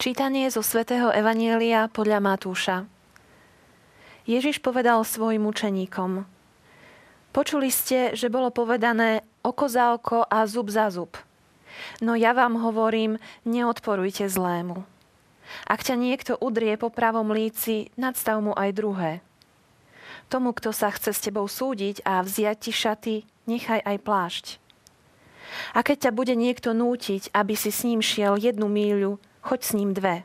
Čítanie zo svätého Evanielia podľa Matúša. Ježiš povedal svojim učeníkom. Počuli ste, že bolo povedané oko za oko a zub za zub. No ja vám hovorím, neodporujte zlému. Ak ťa niekto udrie po pravom líci, nadstav mu aj druhé. Tomu, kto sa chce s tebou súdiť a vziať ti šaty, nechaj aj plášť. A keď ťa bude niekto nútiť, aby si s ním šiel jednu míľu, choď s ním dve.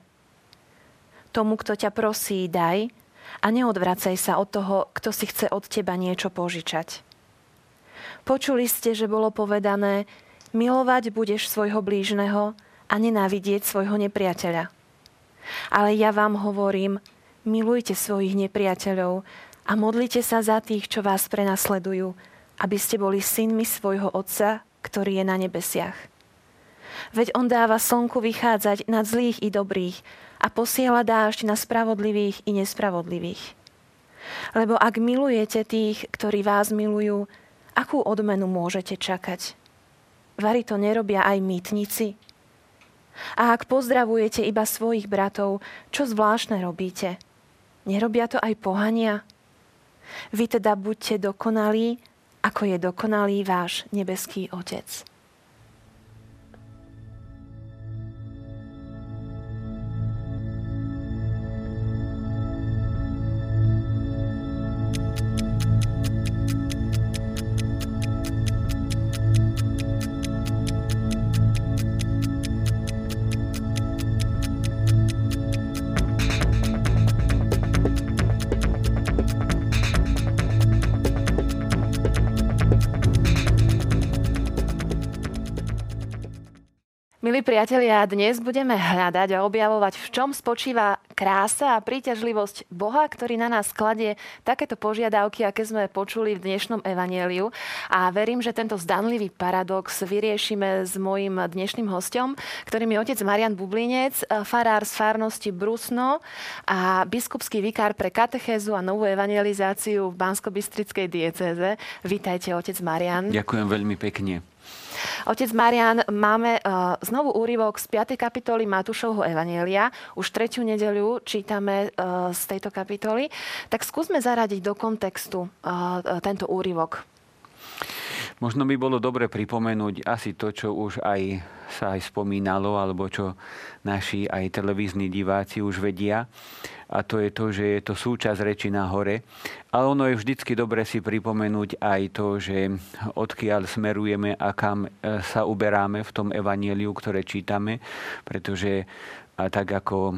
Tomu, kto ťa prosí, daj a neodvracaj sa od toho, kto si chce od teba niečo požičať. Počuli ste, že bolo povedané, milovať budeš svojho blížneho a nenávidieť svojho nepriateľa. Ale ja vám hovorím, milujte svojich nepriateľov a modlite sa za tých, čo vás prenasledujú, aby ste boli synmi svojho Otca, ktorý je na nebesiach. Veď on dáva slnku vychádzať nad zlých i dobrých a posiela dážď na spravodlivých i nespravodlivých. Lebo ak milujete tých, ktorí vás milujú, akú odmenu môžete čakať? Vary to nerobia aj mýtnici? A ak pozdravujete iba svojich bratov, čo zvláštne robíte? Nerobia to aj pohania? Vy teda buďte dokonalí, ako je dokonalý váš nebeský Otec. Milí priatelia, dnes budeme hľadať a objavovať, v čom spočíva krása a príťažlivosť Boha, ktorý na nás kladie takéto požiadavky, aké sme počuli v dnešnom evanieliu. A verím, že tento zdanlivý paradox vyriešime s mojim dnešným hostom, ktorým je otec Marian Bublinec, farár z farnosti Brusno a biskupský vikár pre katechézu a novú evangelizáciu v Bansko-Bistrickej diecéze. Vítajte, otec Marian. Ďakujem veľmi pekne. Otec Marian, máme uh, znovu úryvok z 5. kapitoly Matúšovho Evanielia. Už tretiu nedeľu čítame uh, z tejto kapitoly. Tak skúsme zaradiť do kontextu uh, tento úryvok. Možno by bolo dobre pripomenúť asi to, čo už aj sa aj spomínalo, alebo čo naši aj televízni diváci už vedia. A to je to, že je to súčasť reči na hore. Ale ono je vždycky dobre si pripomenúť aj to, že odkiaľ smerujeme a kam e, sa uberáme v tom evanieliu, ktoré čítame, pretože a tak ako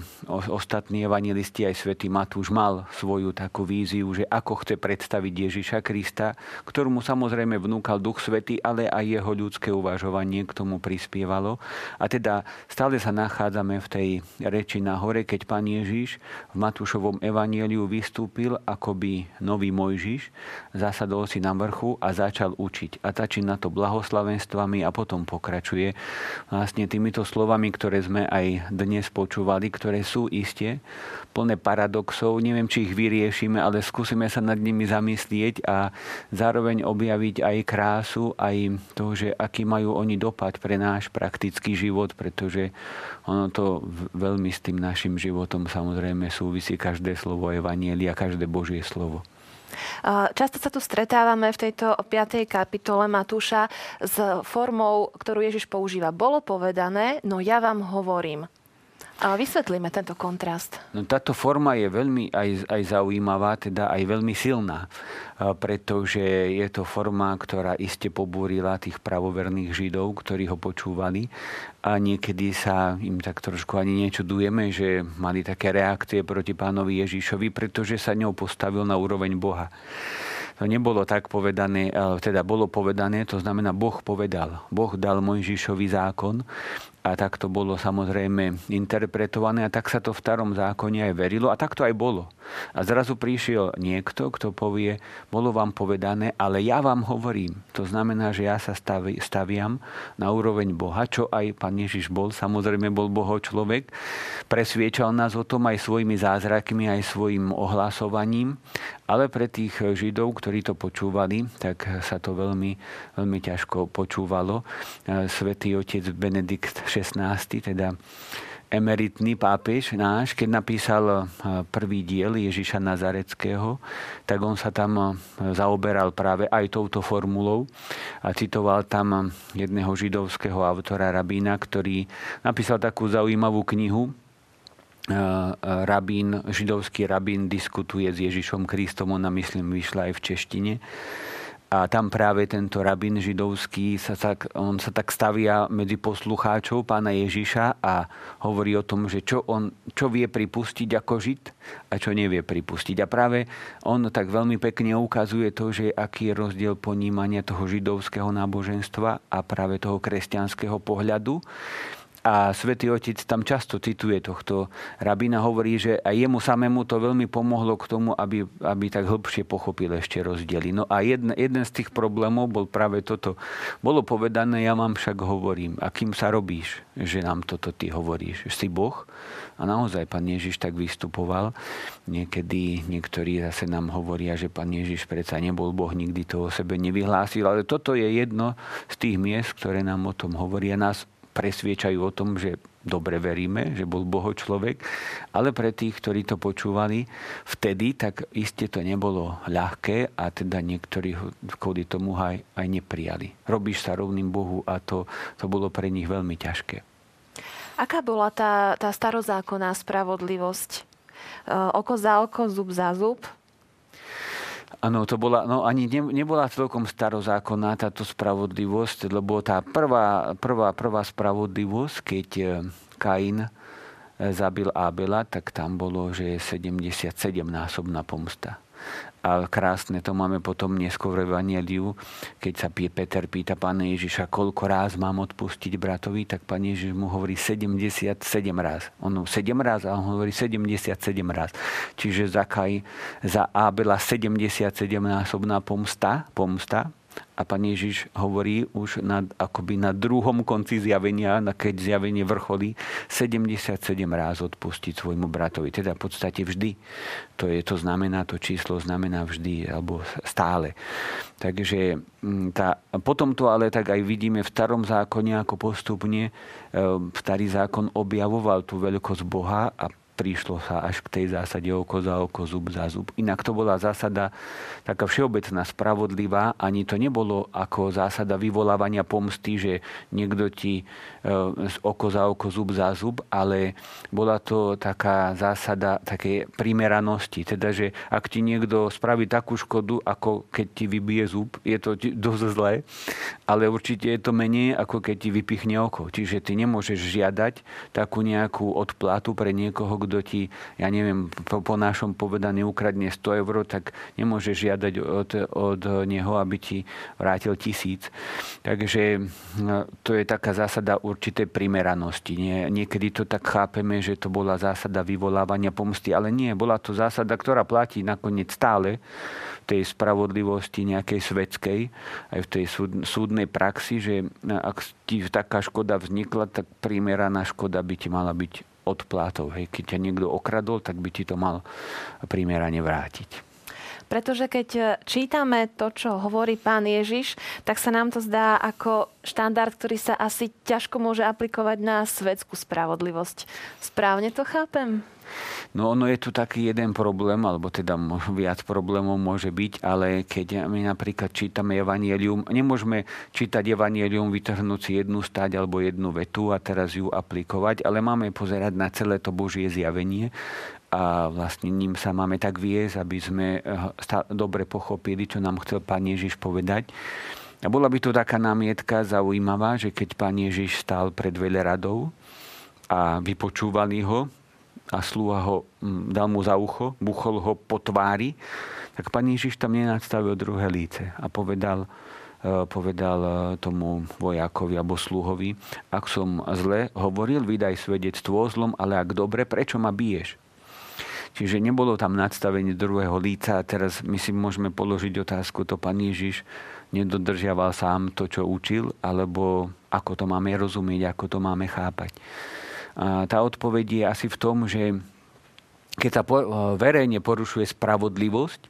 ostatní evangelisti, aj svätý Matúš mal svoju takú víziu, že ako chce predstaviť Ježiša Krista, ktorú samozrejme vnúkal Duch Svetý, ale aj jeho ľudské uvažovanie k tomu prispievalo. A teda stále sa nachádzame v tej reči na hore, keď pán Ježiš v Matúšovom evanieliu vystúpil akoby nový Mojžiš, zasadol si na vrchu a začal učiť. A začína to blahoslavenstvami a potom pokračuje vlastne týmito slovami, ktoré sme aj dnes dnes ktoré sú iste plné paradoxov. Neviem, či ich vyriešime, ale skúsime sa nad nimi zamyslieť a zároveň objaviť aj krásu, aj to, že aký majú oni dopad pre náš praktický život, pretože ono to veľmi s tým našim životom samozrejme súvisí každé slovo Evanielia, každé Božie slovo. Často sa tu stretávame v tejto 5. kapitole Matúša s formou, ktorú Ježiš používa. Bolo povedané, no ja vám hovorím. A vysvetlíme tento kontrast. No, táto forma je veľmi aj, aj zaujímavá, teda aj veľmi silná, pretože je to forma, ktorá iste pobúrila tých pravoverných Židov, ktorí ho počúvali a niekedy sa im tak trošku ani niečo dujeme, že mali také reakcie proti pánovi Ježišovi, pretože sa ňou postavil na úroveň Boha to nebolo tak povedané, teda bolo povedané, to znamená Boh povedal. Boh dal Mojžišovi zákon a tak to bolo samozrejme interpretované a tak sa to v starom zákone aj verilo a tak to aj bolo. A zrazu prišiel niekto, kto povie, bolo vám povedané, ale ja vám hovorím. To znamená, že ja sa staviam na úroveň Boha, čo aj pán Ježiš bol, samozrejme bol Boho človek, presviečal nás o tom aj svojimi zázrakmi, aj svojim ohlasovaním, ale pre tých Židov, ktorí to počúvali, tak sa to veľmi, veľmi ťažko počúvalo. Svetý otec Benedikt XVI, teda emeritný pápež náš, keď napísal prvý diel Ježiša Nazareckého, tak on sa tam zaoberal práve aj touto formulou a citoval tam jedného židovského autora, rabína, ktorý napísal takú zaujímavú knihu, rabín, židovský rabín diskutuje s Ježišom Kristom, ona myslím vyšla aj v češtine a tam práve tento rabin židovský, sa tak, on sa tak stavia medzi poslucháčov pána Ježiša a hovorí o tom, že čo, on, čo vie pripustiť ako žid a čo nevie pripustiť. A práve on tak veľmi pekne ukazuje to, že aký je rozdiel ponímania toho židovského náboženstva a práve toho kresťanského pohľadu. A svätý Otec tam často cituje tohto rabina, hovorí, že aj jemu samému to veľmi pomohlo k tomu, aby, aby tak hĺbšie pochopil ešte rozdiely. No a jeden, jeden z tých problémov bol práve toto. Bolo povedané, ja vám však hovorím, a kým sa robíš, že nám toto ty hovoríš? Si Boh? A naozaj pán Ježiš tak vystupoval. Niekedy niektorí zase nám hovoria, že pán Ježiš predsa nebol Boh, nikdy to o sebe nevyhlásil. Ale toto je jedno z tých miest, ktoré nám o tom hovoria. Nás presviečajú o tom, že dobre veríme, že bol Boho človek, ale pre tých, ktorí to počúvali vtedy, tak iste to nebolo ľahké a teda niektorí kvôli tomu aj, aj neprijali. Robíš sa rovným Bohu a to, to bolo pre nich veľmi ťažké. Aká bola tá, tá starozákonná spravodlivosť? E, oko za oko, zub za zub? Áno, to bola, no ani ne, nebola celkom starozákonná táto spravodlivosť, lebo tá prvá, prvá, prvá spravodlivosť, keď eh, Kain eh, zabil Abela, tak tam bolo, že je 77 násobná pomsta. A krásne to máme potom neskôr v Evangeliu, keď sa Peter pýta pána Ježiša, koľko ráz mám odpustiť bratovi, tak pán Ježiš mu hovorí 77 ráz. On 7 ráz a on hovorí 77 ráz. Čiže za, Kaj, za Abela 77 násobná pomsta, pomsta a pán Ježiš hovorí už na, akoby na druhom konci zjavenia, keď zjavenie vrcholí, 77 ráz odpustiť svojmu bratovi. Teda v podstate vždy. To, je, to znamená, to číslo znamená vždy, alebo stále. Takže mm, tá, potom to ale tak aj vidíme v starom zákone, ako postupne e, starý zákon objavoval tú veľkosť Boha a prišlo sa až k tej zásade oko za oko, zub za zub. Inak to bola zásada taká všeobecná, spravodlivá. Ani to nebolo ako zásada vyvolávania pomsty, že niekto ti e, oko za oko, zub za zub, ale bola to taká zásada také primeranosti. Teda, že ak ti niekto spraví takú škodu, ako keď ti vybije zub, je to dosť zlé, ale určite je to menej, ako keď ti vypichne oko. Čiže ty nemôžeš žiadať takú nejakú odplatu pre niekoho, kto ti, ja neviem, po, po našom povedaní ukradne 100 eur, tak nemôže žiadať od, od neho, aby ti vrátil tisíc. Takže no, to je taká zásada určitej primeranosti. Nie, niekedy to tak chápeme, že to bola zásada vyvolávania pomsty, ale nie, bola to zásada, ktorá platí nakoniec stále tej spravodlivosti nejakej svetskej, aj v tej súd, súdnej praxi, že ak ti taká škoda vznikla, tak primeraná škoda by ti mala byť odplátov. Hej. Keď ťa niekto okradol, tak by ti to mal primerane vrátiť. Pretože keď čítame to, čo hovorí pán Ježiš, tak sa nám to zdá ako štandard, ktorý sa asi ťažko môže aplikovať na svetskú spravodlivosť. Správne to chápem? No ono je tu taký jeden problém, alebo teda viac problémov môže byť, ale keď my napríklad čítame Evangelium, nemôžeme čítať Evangelium, vytrhnúť si jednu stať alebo jednu vetu a teraz ju aplikovať, ale máme pozerať na celé to Božie zjavenie a vlastne ním sa máme tak viesť, aby sme eh, dobre pochopili, čo nám chcel Pán Ježiš povedať. A bola by to taká námietka zaujímavá, že keď Pán Ježiš stál pred veľradou a vypočúvali ho, a sluha ho mm, dal mu za ucho, buchol ho po tvári, tak pán Ježiš tam nenadstavil druhé líce a povedal, e, povedal e, tomu vojakovi alebo sluhovi, ak som zle hovoril, vydaj svedectvo o zlom, ale ak dobre, prečo ma biješ? Čiže nebolo tam nadstavenie druhého líca a teraz my si môžeme položiť otázku, to pán Ježiš nedodržiaval sám to, čo učil, alebo ako to máme rozumieť, ako to máme chápať. A tá odpoveď je asi v tom, že keď sa verejne porušuje spravodlivosť,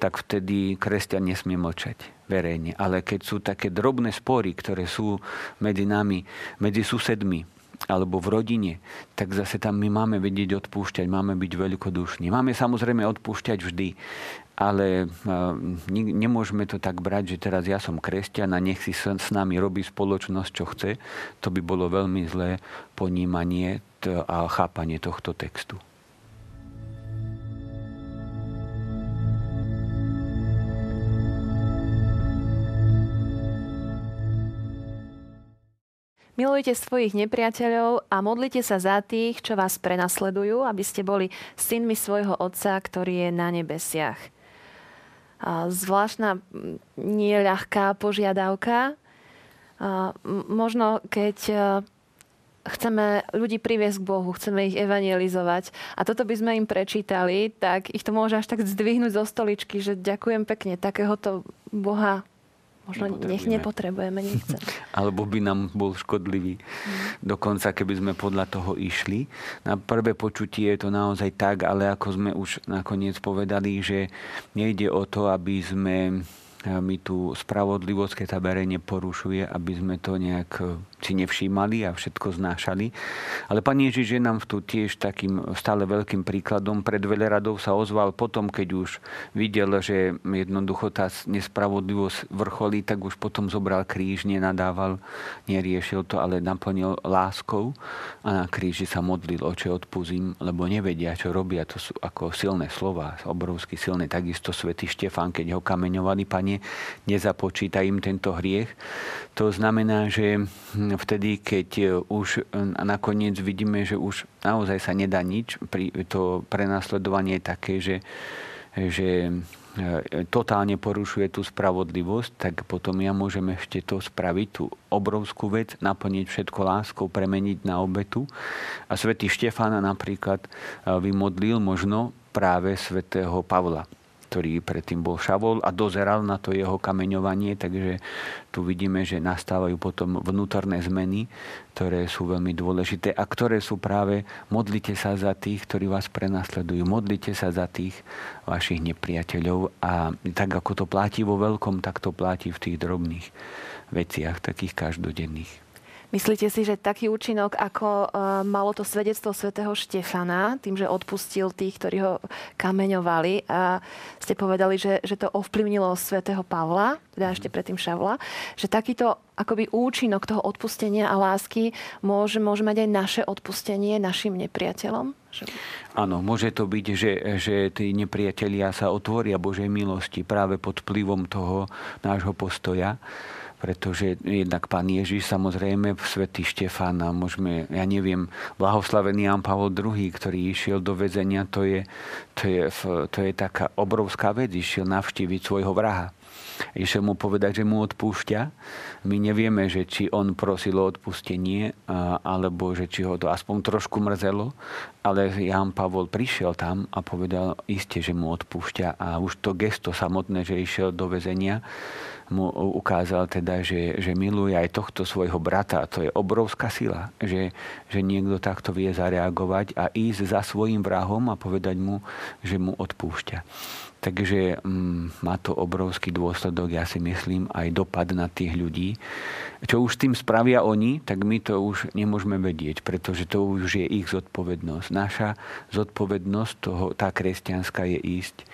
tak vtedy kresťan nesmie mlčať verejne. Ale keď sú také drobné spory, ktoré sú medzi nami, medzi susedmi, alebo v rodine, tak zase tam my máme vedieť odpúšťať, máme byť veľkodušní. Máme samozrejme odpúšťať vždy, ale nemôžeme to tak brať, že teraz ja som kresťan a nech si s nami robí spoločnosť, čo chce. To by bolo veľmi zlé ponímanie a chápanie tohto textu. Milujte svojich nepriateľov a modlite sa za tých, čo vás prenasledujú, aby ste boli synmi svojho Otca, ktorý je na nebesiach. Zvláštna, nieľahká požiadavka. Možno keď chceme ľudí priviesť k Bohu, chceme ich evangelizovať a toto by sme im prečítali, tak ich to môže až tak zdvihnúť zo stoličky, že ďakujem pekne, takéhoto Boha Možno nech nepotrebujeme, nechcem. Alebo by nám bol škodlivý. Mm. Dokonca, keby sme podľa toho išli. Na prvé počutie je to naozaj tak, ale ako sme už nakoniec povedali, že nejde o to, aby sme my tú spravodlivosť, keď sa verejne porušuje, aby sme to nejak e, si nevšímali a všetko znášali. Ale pán Ježiš je nám tu tiež takým stále veľkým príkladom. Pred radov sa ozval potom, keď už videl, že jednoducho tá nespravodlivosť vrcholí, tak už potom zobral kríž, nenadával, neriešil to, ale naplnil láskou a na kríži sa modlil, oče odpúzim, lebo nevedia, čo robia. To sú ako silné slova, obrovsky silné. Takisto svätý Štefán, keď ho kameňovali, pane, nezapočíta im tento hriech. To znamená, že vtedy, keď už nakoniec vidíme, že už naozaj sa nedá nič, to prenasledovanie je také, že, že e, totálne porušuje tú spravodlivosť, tak potom ja môžem ešte to spraviť, tú obrovskú vec, naplniť všetko láskou, premeniť na obetu. A svätý Štefána napríklad e, vymodlil možno práve svätého Pavla ktorý predtým bol Šavol a dozeral na to jeho kameňovanie, takže tu vidíme, že nastávajú potom vnútorné zmeny, ktoré sú veľmi dôležité a ktoré sú práve modlite sa za tých, ktorí vás prenasledujú, modlite sa za tých vašich nepriateľov a tak ako to platí vo veľkom, tak to platí v tých drobných veciach, takých každodenných. Myslíte si, že taký účinok, ako uh, malo to svedectvo svätého Štefana, tým, že odpustil tých, ktorí ho kameňovali a ste povedali, že, že to ovplyvnilo svätého Pavla, teda ešte predtým Šavla, že takýto akoby účinok toho odpustenia a lásky môže, môže mať aj naše odpustenie našim nepriateľom? Áno, môže to byť, že, že tí nepriatelia sa otvoria Božej milosti práve pod vplyvom toho nášho postoja pretože jednak pán Ježiš, samozrejme, svätý Štefán a môžeme, ja neviem, blahoslavený Jan Pavol II, ktorý išiel do väzenia, to je, to je, to je taká obrovská vec, išiel navštíviť svojho vraha. Išiel mu povedať, že mu odpúšťa. My nevieme, že či on prosil o odpustenie, alebo že či ho to aspoň trošku mrzelo, ale Jan Pavol prišiel tam a povedal iste, že mu odpúšťa. A už to gesto samotné, že išiel do väzenia, mu ukázal teda, že, že miluje aj tohto svojho brata. To je obrovská sila, že, že niekto takto vie zareagovať a ísť za svojim vrahom a povedať mu, že mu odpúšťa. Takže mm, má to obrovský dôsledok, ja si myslím, aj dopad na tých ľudí. Čo už tým spravia oni, tak my to už nemôžeme vedieť, pretože to už je ich zodpovednosť. Naša zodpovednosť, toho, tá kresťanská je ísť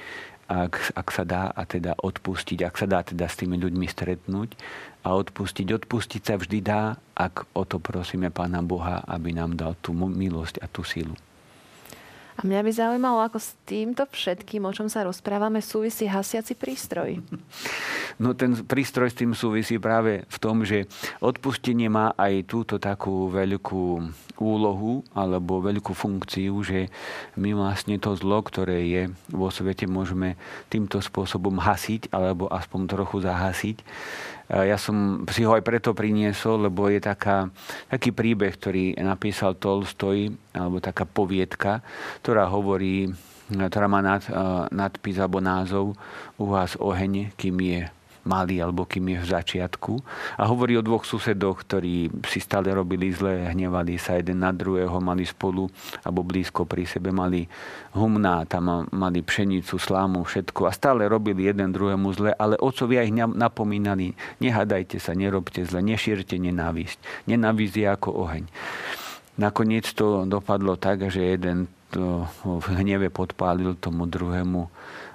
ak, ak sa dá a teda odpustiť, ak sa dá teda s tými ľuďmi stretnúť a odpustiť. Odpustiť sa vždy dá, ak o to prosíme Pána Boha, aby nám dal tú milosť a tú silu. A mňa by zaujímalo, ako s týmto všetkým, o čom sa rozprávame, súvisí hasiaci prístroj. No ten prístroj s tým súvisí práve v tom, že odpustenie má aj túto takú veľkú úlohu alebo veľkú funkciu, že my vlastne to zlo, ktoré je vo svete, môžeme týmto spôsobom hasiť alebo aspoň trochu zahasiť. Ja som si ho aj preto priniesol, lebo je taká, taký príbeh, ktorý napísal Tolstoj, alebo taká poviedka, ktorá hovorí, ktorá má nad, nadpis alebo názov Uhás oheň, kým je malý alebo kým je v začiatku. A hovorí o dvoch susedoch, ktorí si stále robili zle, hnevali sa jeden na druhého, mali spolu alebo blízko pri sebe, mali humná, tam mali pšenicu, slámu, všetko a stále robili jeden druhému zle, ale otcovia ich napomínali, nehadajte sa, nerobte zle, nešírte nenávisť. Nenávisť je ako oheň. nakoniec to dopadlo tak, že jeden to v hneve podpálil tomu druhému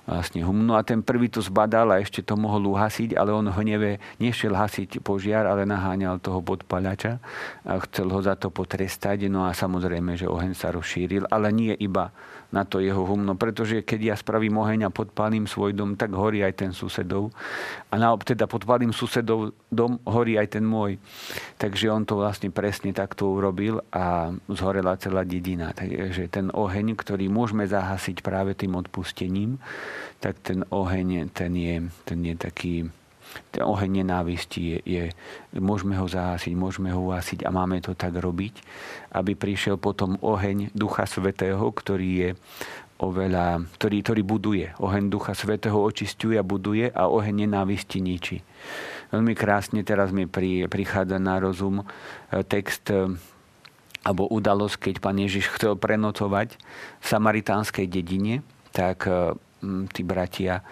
vlastne hum. No a ten prvý to zbadal a ešte to mohol uhasiť, ale on hneve nešiel hasiť požiar, ale naháňal toho podpalača a chcel ho za to potrestať. No a samozrejme, že oheň sa rozšíril, ale nie iba na to jeho humno. Pretože keď ja spravím oheň a podpálim svoj dom, tak horí aj ten susedov. A na, teda podpálim susedov dom, horí aj ten môj. Takže on to vlastne presne takto urobil a zhorela celá dedina. Takže ten oheň, ktorý môžeme zahasiť práve tým odpustením, tak ten oheň, ten je, ten je taký ten oheň nenávisti je, je, môžeme ho zahásiť, môžeme ho uhasiť a máme to tak robiť, aby prišiel potom oheň Ducha Svetého, ktorý je oveľa, ktorý, ktorý buduje. Oheň Ducha Svetého očistuje a buduje a oheň nenávisti ničí. Veľmi krásne teraz mi pri, prichádza na rozum e, text e, alebo udalosť, keď pán Ježiš chcel prenocovať v samaritánskej dedine, tak e, tí bratia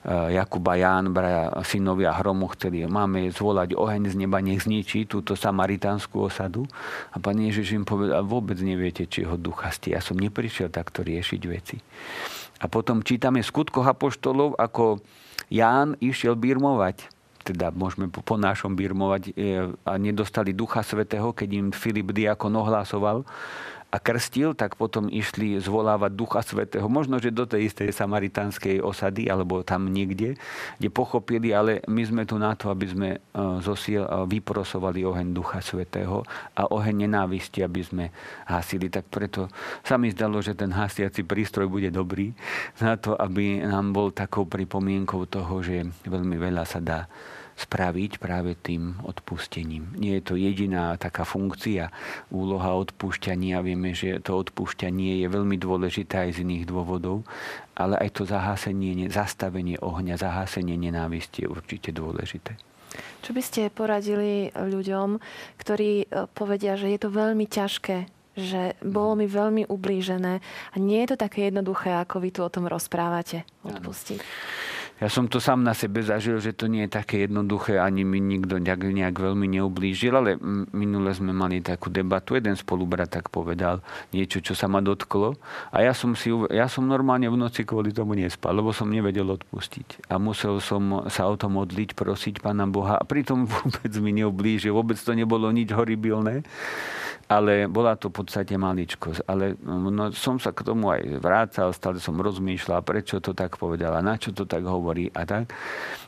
Eh, Jakub a Ján, braja synovia hromu, chceli, máme zvolať oheň z neba, nech zničí túto samaritánsku osadu. A pán Ježiš im povedal, vôbec neviete, či ho ducha ste. Ja som neprišiel takto riešiť veci. A potom čítame v skutkoch apoštolov, ako Ján išiel birmovať teda môžeme po našom birmovať eh, a nedostali Ducha Svetého, keď im Filip Diakon ohlasoval, a krstil, tak potom išli zvolávať Ducha Svetého. Možno, že do tej istej samaritánskej osady, alebo tam niekde, kde pochopili, ale my sme tu na to, aby sme e, zosiel, e, vyprosovali oheň Ducha Svetého a oheň nenávisti, aby sme hasili. Tak preto sa mi zdalo, že ten hasiaci prístroj bude dobrý na to, aby nám bol takou pripomienkou toho, že veľmi veľa sa dá spraviť práve tým odpustením. Nie je to jediná taká funkcia, úloha odpúšťania. Vieme, že to odpúšťanie je veľmi dôležité aj z iných dôvodov, ale aj to zahásenie, zastavenie ohňa, zahásenie nenávisti je určite dôležité. Čo by ste poradili ľuďom, ktorí e, povedia, že je to veľmi ťažké, že bolo mi veľmi ublížené a nie je to také jednoduché, ako vy tu o tom rozprávate, odpustiť? Ano. Ja som to sám na sebe zažil, že to nie je také jednoduché, ani mi nikto nejak, nejak veľmi neublížil, ale minule sme mali takú debatu, jeden spolubrat tak povedal niečo, čo sa ma dotklo a ja som, si, ja som normálne v noci kvôli tomu nespal, lebo som nevedel odpustiť. A musel som sa o to modliť, prosiť Pána Boha a pritom vôbec mi neublížil, vôbec to nebolo nič horibilné ale bola to v podstate maličkosť. Ale no, som sa k tomu aj vrácal, stále som rozmýšľal, prečo to tak povedala, na čo to tak hovorí a tak.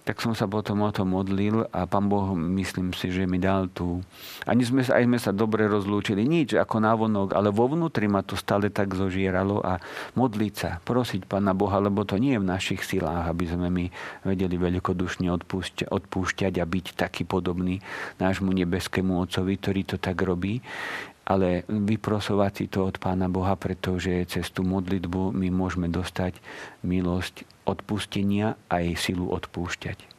Tak som sa potom o to modlil a pán Boh, myslím si, že mi dal tú... Ani sme, aj sme sa dobre rozlúčili, nič ako návonok, ale vo vnútri ma to stále tak zožieralo a modliť sa, prosiť pána Boha, lebo to nie je v našich silách, aby sme my vedeli veľkodušne odpúšťať, odpúšťať a byť taký podobný nášmu nebeskému Otcovi, ktorý to tak robí ale vyprosovať si to od Pána Boha, pretože cez tú modlitbu my môžeme dostať milosť odpustenia a jej silu odpúšťať.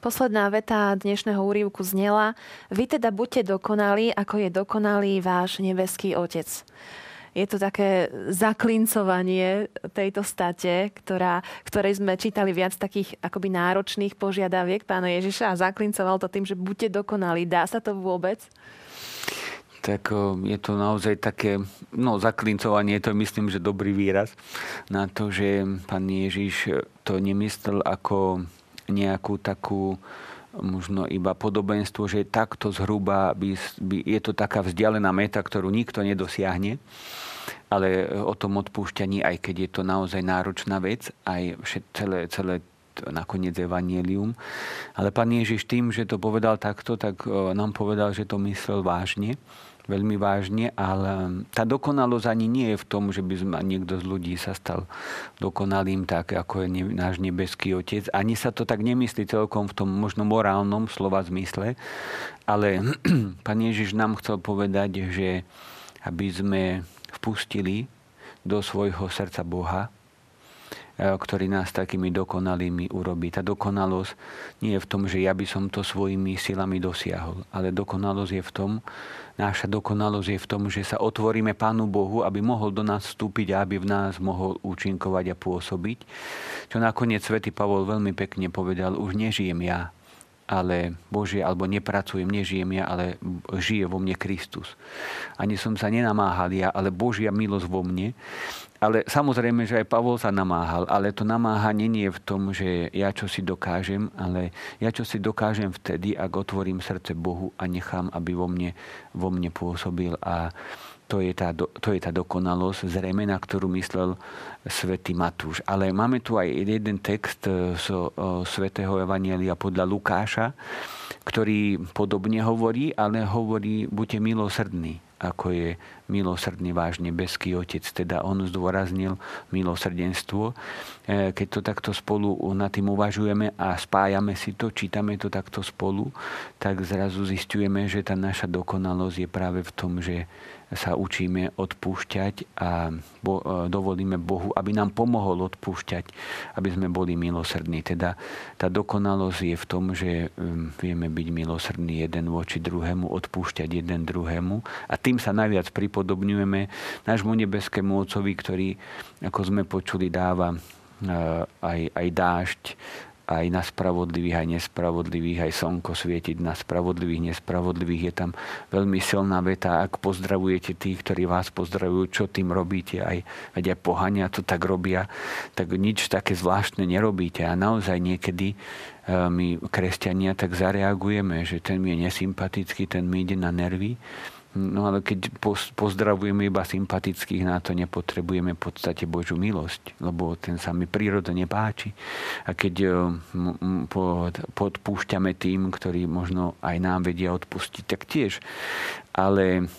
Posledná veta dnešného úrivku znela Vy teda buďte dokonalí, ako je dokonalý váš nebeský Otec je to také zaklincovanie tejto state, ktorá, ktorej sme čítali viac takých akoby náročných požiadaviek pána Ježiša a zaklincoval to tým, že buďte dokonalí. Dá sa to vôbec? tak je to naozaj také, no zaklincovanie, to myslím, že dobrý výraz na to, že pán Ježiš to nemyslel ako nejakú takú možno iba podobenstvo, že takto zhruba by, by, je to taká vzdialená meta, ktorú nikto nedosiahne, ale o tom odpúšťaní, aj keď je to naozaj náročná vec, aj celé, celé nakoniec evanielium. Ale pán Ježiš tým, že to povedal takto, tak e, nám povedal, že to myslel vážne veľmi vážne, ale tá dokonalosť ani nie je v tom, že by niekto z ľudí sa stal dokonalým tak, ako je náš nebeský Otec. Ani sa to tak nemyslí celkom v tom možno morálnom slova zmysle, ale Pán Ježiš nám chcel povedať, že aby sme vpustili do svojho srdca Boha, ktorý nás takými dokonalými urobí. Tá dokonalosť nie je v tom, že ja by som to svojimi silami dosiahol, ale dokonalosť je v tom, Naša dokonalosť je v tom, že sa otvoríme Pánu Bohu, aby mohol do nás vstúpiť a aby v nás mohol účinkovať a pôsobiť. Čo nakoniec svätý Pavol veľmi pekne povedal, už nežijem ja, ale Bože, alebo nepracujem, nežijem ja, ale žije vo mne Kristus. Ani som sa nenamáhal ja, ale Božia milosť vo mne. Ale samozrejme, že aj Pavol sa namáhal, ale to namáhanie nie je v tom, že ja čo si dokážem, ale ja čo si dokážem vtedy, ak otvorím srdce Bohu a nechám, aby vo mne, vo mne pôsobil. A to je, tá, to je tá dokonalosť, zrejme, na ktorú myslel svätý Matúš. Ale máme tu aj jeden text z svätého Evanielia podľa Lukáša, ktorý podobne hovorí, ale hovorí, buďte milosrdní ako je milosrdný váš nebeský Otec. Teda on zdôraznil milosrdenstvo. E, keď to takto spolu nad tým uvažujeme a spájame si to, čítame to takto spolu, tak zrazu zistujeme, že tá naša dokonalosť je práve v tom, že sa učíme odpúšťať a e, dovolíme Bohu, aby nám pomohol odpúšťať, aby sme boli milosrdní. Teda tá dokonalosť je v tom, že vieme byť milosrdní jeden voči druhému, odpúšťať jeden druhému a tým sa najviac pripodobňujeme nášmu nebeskému Otcovi, ktorý, ako sme počuli, dáva e, aj, aj dážď aj na spravodlivých, aj nespravodlivých, aj slnko svietiť na spravodlivých, nespravodlivých. Je tam veľmi silná veta, ak pozdravujete tých, ktorí vás pozdravujú, čo tým robíte, aj, aj pohania to tak robia, tak nič také zvláštne nerobíte. A naozaj niekedy e, my, kresťania, tak zareagujeme, že ten mi je nesympatický, ten mi ide na nervy No ale keď pozdravujeme iba sympatických, na to nepotrebujeme v podstate Božú milosť, lebo ten sa mi prírodne páči. A keď e, podpúšťame tým, ktorí možno aj nám vedia odpustiť, tak tiež. Ale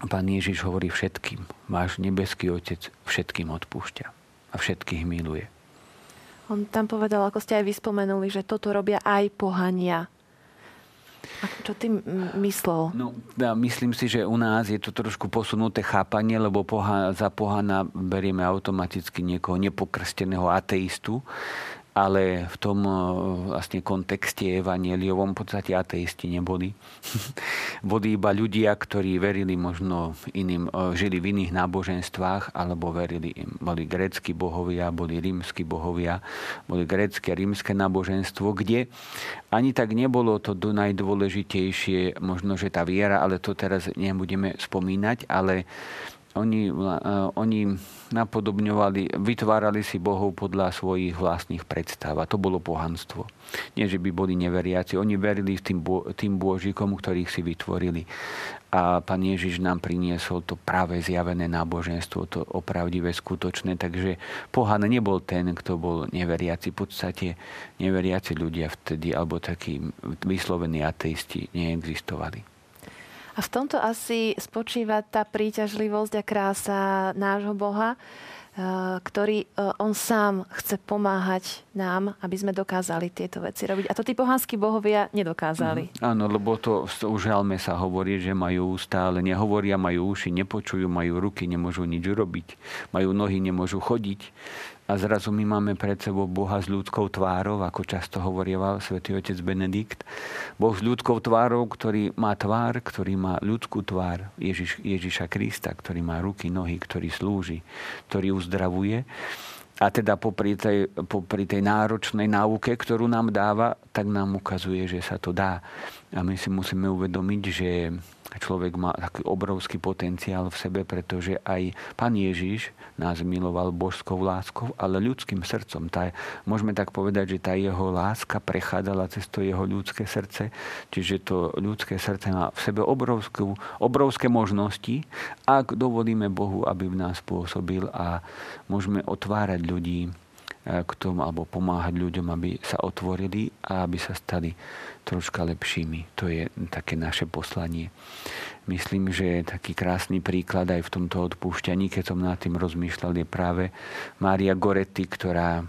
Pán Ježiš hovorí všetkým. Váš nebeský Otec všetkým odpúšťa a všetkých miluje. On tam povedal, ako ste aj vyspomenuli, že toto robia aj pohania. A čo ty myslel? No, ja myslím si, že u nás je to trošku posunuté chápanie, lebo poha, za pohana berieme automaticky niekoho nepokrsteného ateistu ale v tom eh, vlastne kontexte evaneliovom v podstate ateisti neboli. Boli iba ľudia, ktorí verili možno iným, eh, žili v iných náboženstvách, alebo verili, boli grécky bohovia, boli rímsky bohovia, boli grécké rímske náboženstvo, kde ani tak nebolo to najdôležitejšie, možno, že tá viera, ale to teraz nebudeme spomínať, ale oni, oni napodobňovali, vytvárali si bohov podľa svojich vlastných predstav. A to bolo pohanstvo. Nie, že by boli neveriaci. Oni verili tým, tým božikom, ktorých si vytvorili. A pán Ježiš nám priniesol to práve zjavené náboženstvo, to opravdivé, skutočné. Takže pohan nebol ten, kto bol neveriaci. V podstate neveriaci ľudia vtedy, alebo takí vyslovení ateisti neexistovali. A v tomto asi spočíva tá príťažlivosť a krása nášho Boha, eh, ktorý eh, on sám chce pomáhať nám, aby sme dokázali tieto veci robiť. A to tí pohanskí bohovia nedokázali. Mm, áno, lebo to už žalme sa hovorí, že majú ústa, ale nehovoria, majú uši, nepočujú, majú ruky, nemôžu nič urobiť, majú nohy, nemôžu chodiť a zrazu my máme pred sebou Boha s ľudskou tvárou, ako často hovorieval svätý otec Benedikt. Boh s ľudskou tvárou, ktorý má tvár, ktorý má ľudskú tvár Ježiš, Ježiša Krista, ktorý má ruky, nohy, ktorý slúži, ktorý uzdravuje. A teda popri tej, popri tej náročnej náuke, ktorú nám dáva, tak nám ukazuje, že sa to dá. A my si musíme uvedomiť, že človek má taký obrovský potenciál v sebe, pretože aj Pán Ježiš nás miloval božskou láskou, ale ľudským srdcom. Tá, môžeme tak povedať, že tá jeho láska prechádzala cez to jeho ľudské srdce, čiže to ľudské srdce má v sebe obrovskú, obrovské možnosti, ak dovolíme Bohu, aby v nás pôsobil a môžeme otvárať ľudí E, k tomu, alebo pomáhať ľuďom, aby sa otvorili a aby sa stali troška lepšími. To je také naše poslanie. Myslím, že taký krásny príklad aj v tomto odpúšťaní, keď som nad tým rozmýšľal, je práve Mária Goretti, ktorá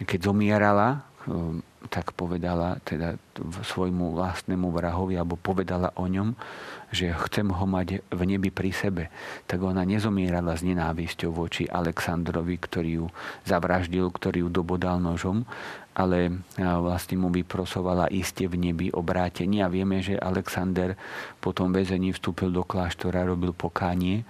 keď zomierala, e, tak povedala teda svojmu vlastnému vrahovi, alebo povedala o ňom, že chcem ho mať v nebi pri sebe. Tak ona nezomierala s nenávisťou voči Aleksandrovi, ktorý ju zavraždil, ktorý ju dobodal nožom, ale vlastne mu vyprosovala iste v nebi obrátenie. A vieme, že Alexander po tom väzení vstúpil do kláštora, robil pokánie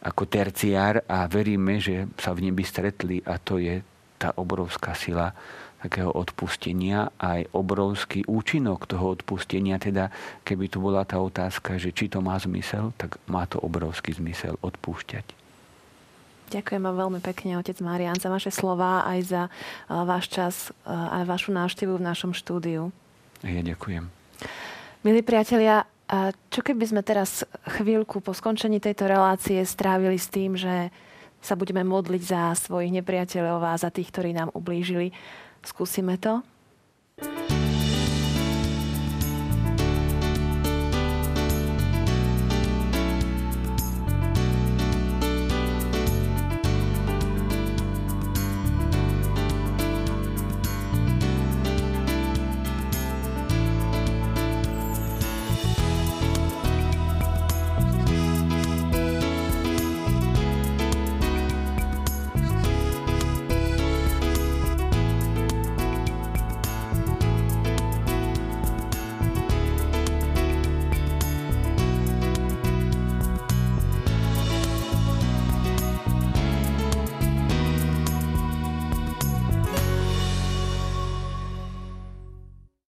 ako terciár a veríme, že sa v nebi stretli a to je tá obrovská sila takého odpustenia a aj obrovský účinok toho odpustenia. Teda keby tu bola tá otázka, že či to má zmysel, tak má to obrovský zmysel odpúšťať. Ďakujem vám veľmi pekne, otec Marian, za vaše slova, aj za váš čas, aj vašu návštevu v našom štúdiu. Ja ďakujem. Milí priatelia, čo keby sme teraz chvíľku po skončení tejto relácie strávili s tým, že sa budeme modliť za svojich nepriateľov a za tých, ktorí nám ublížili. Skúsime to?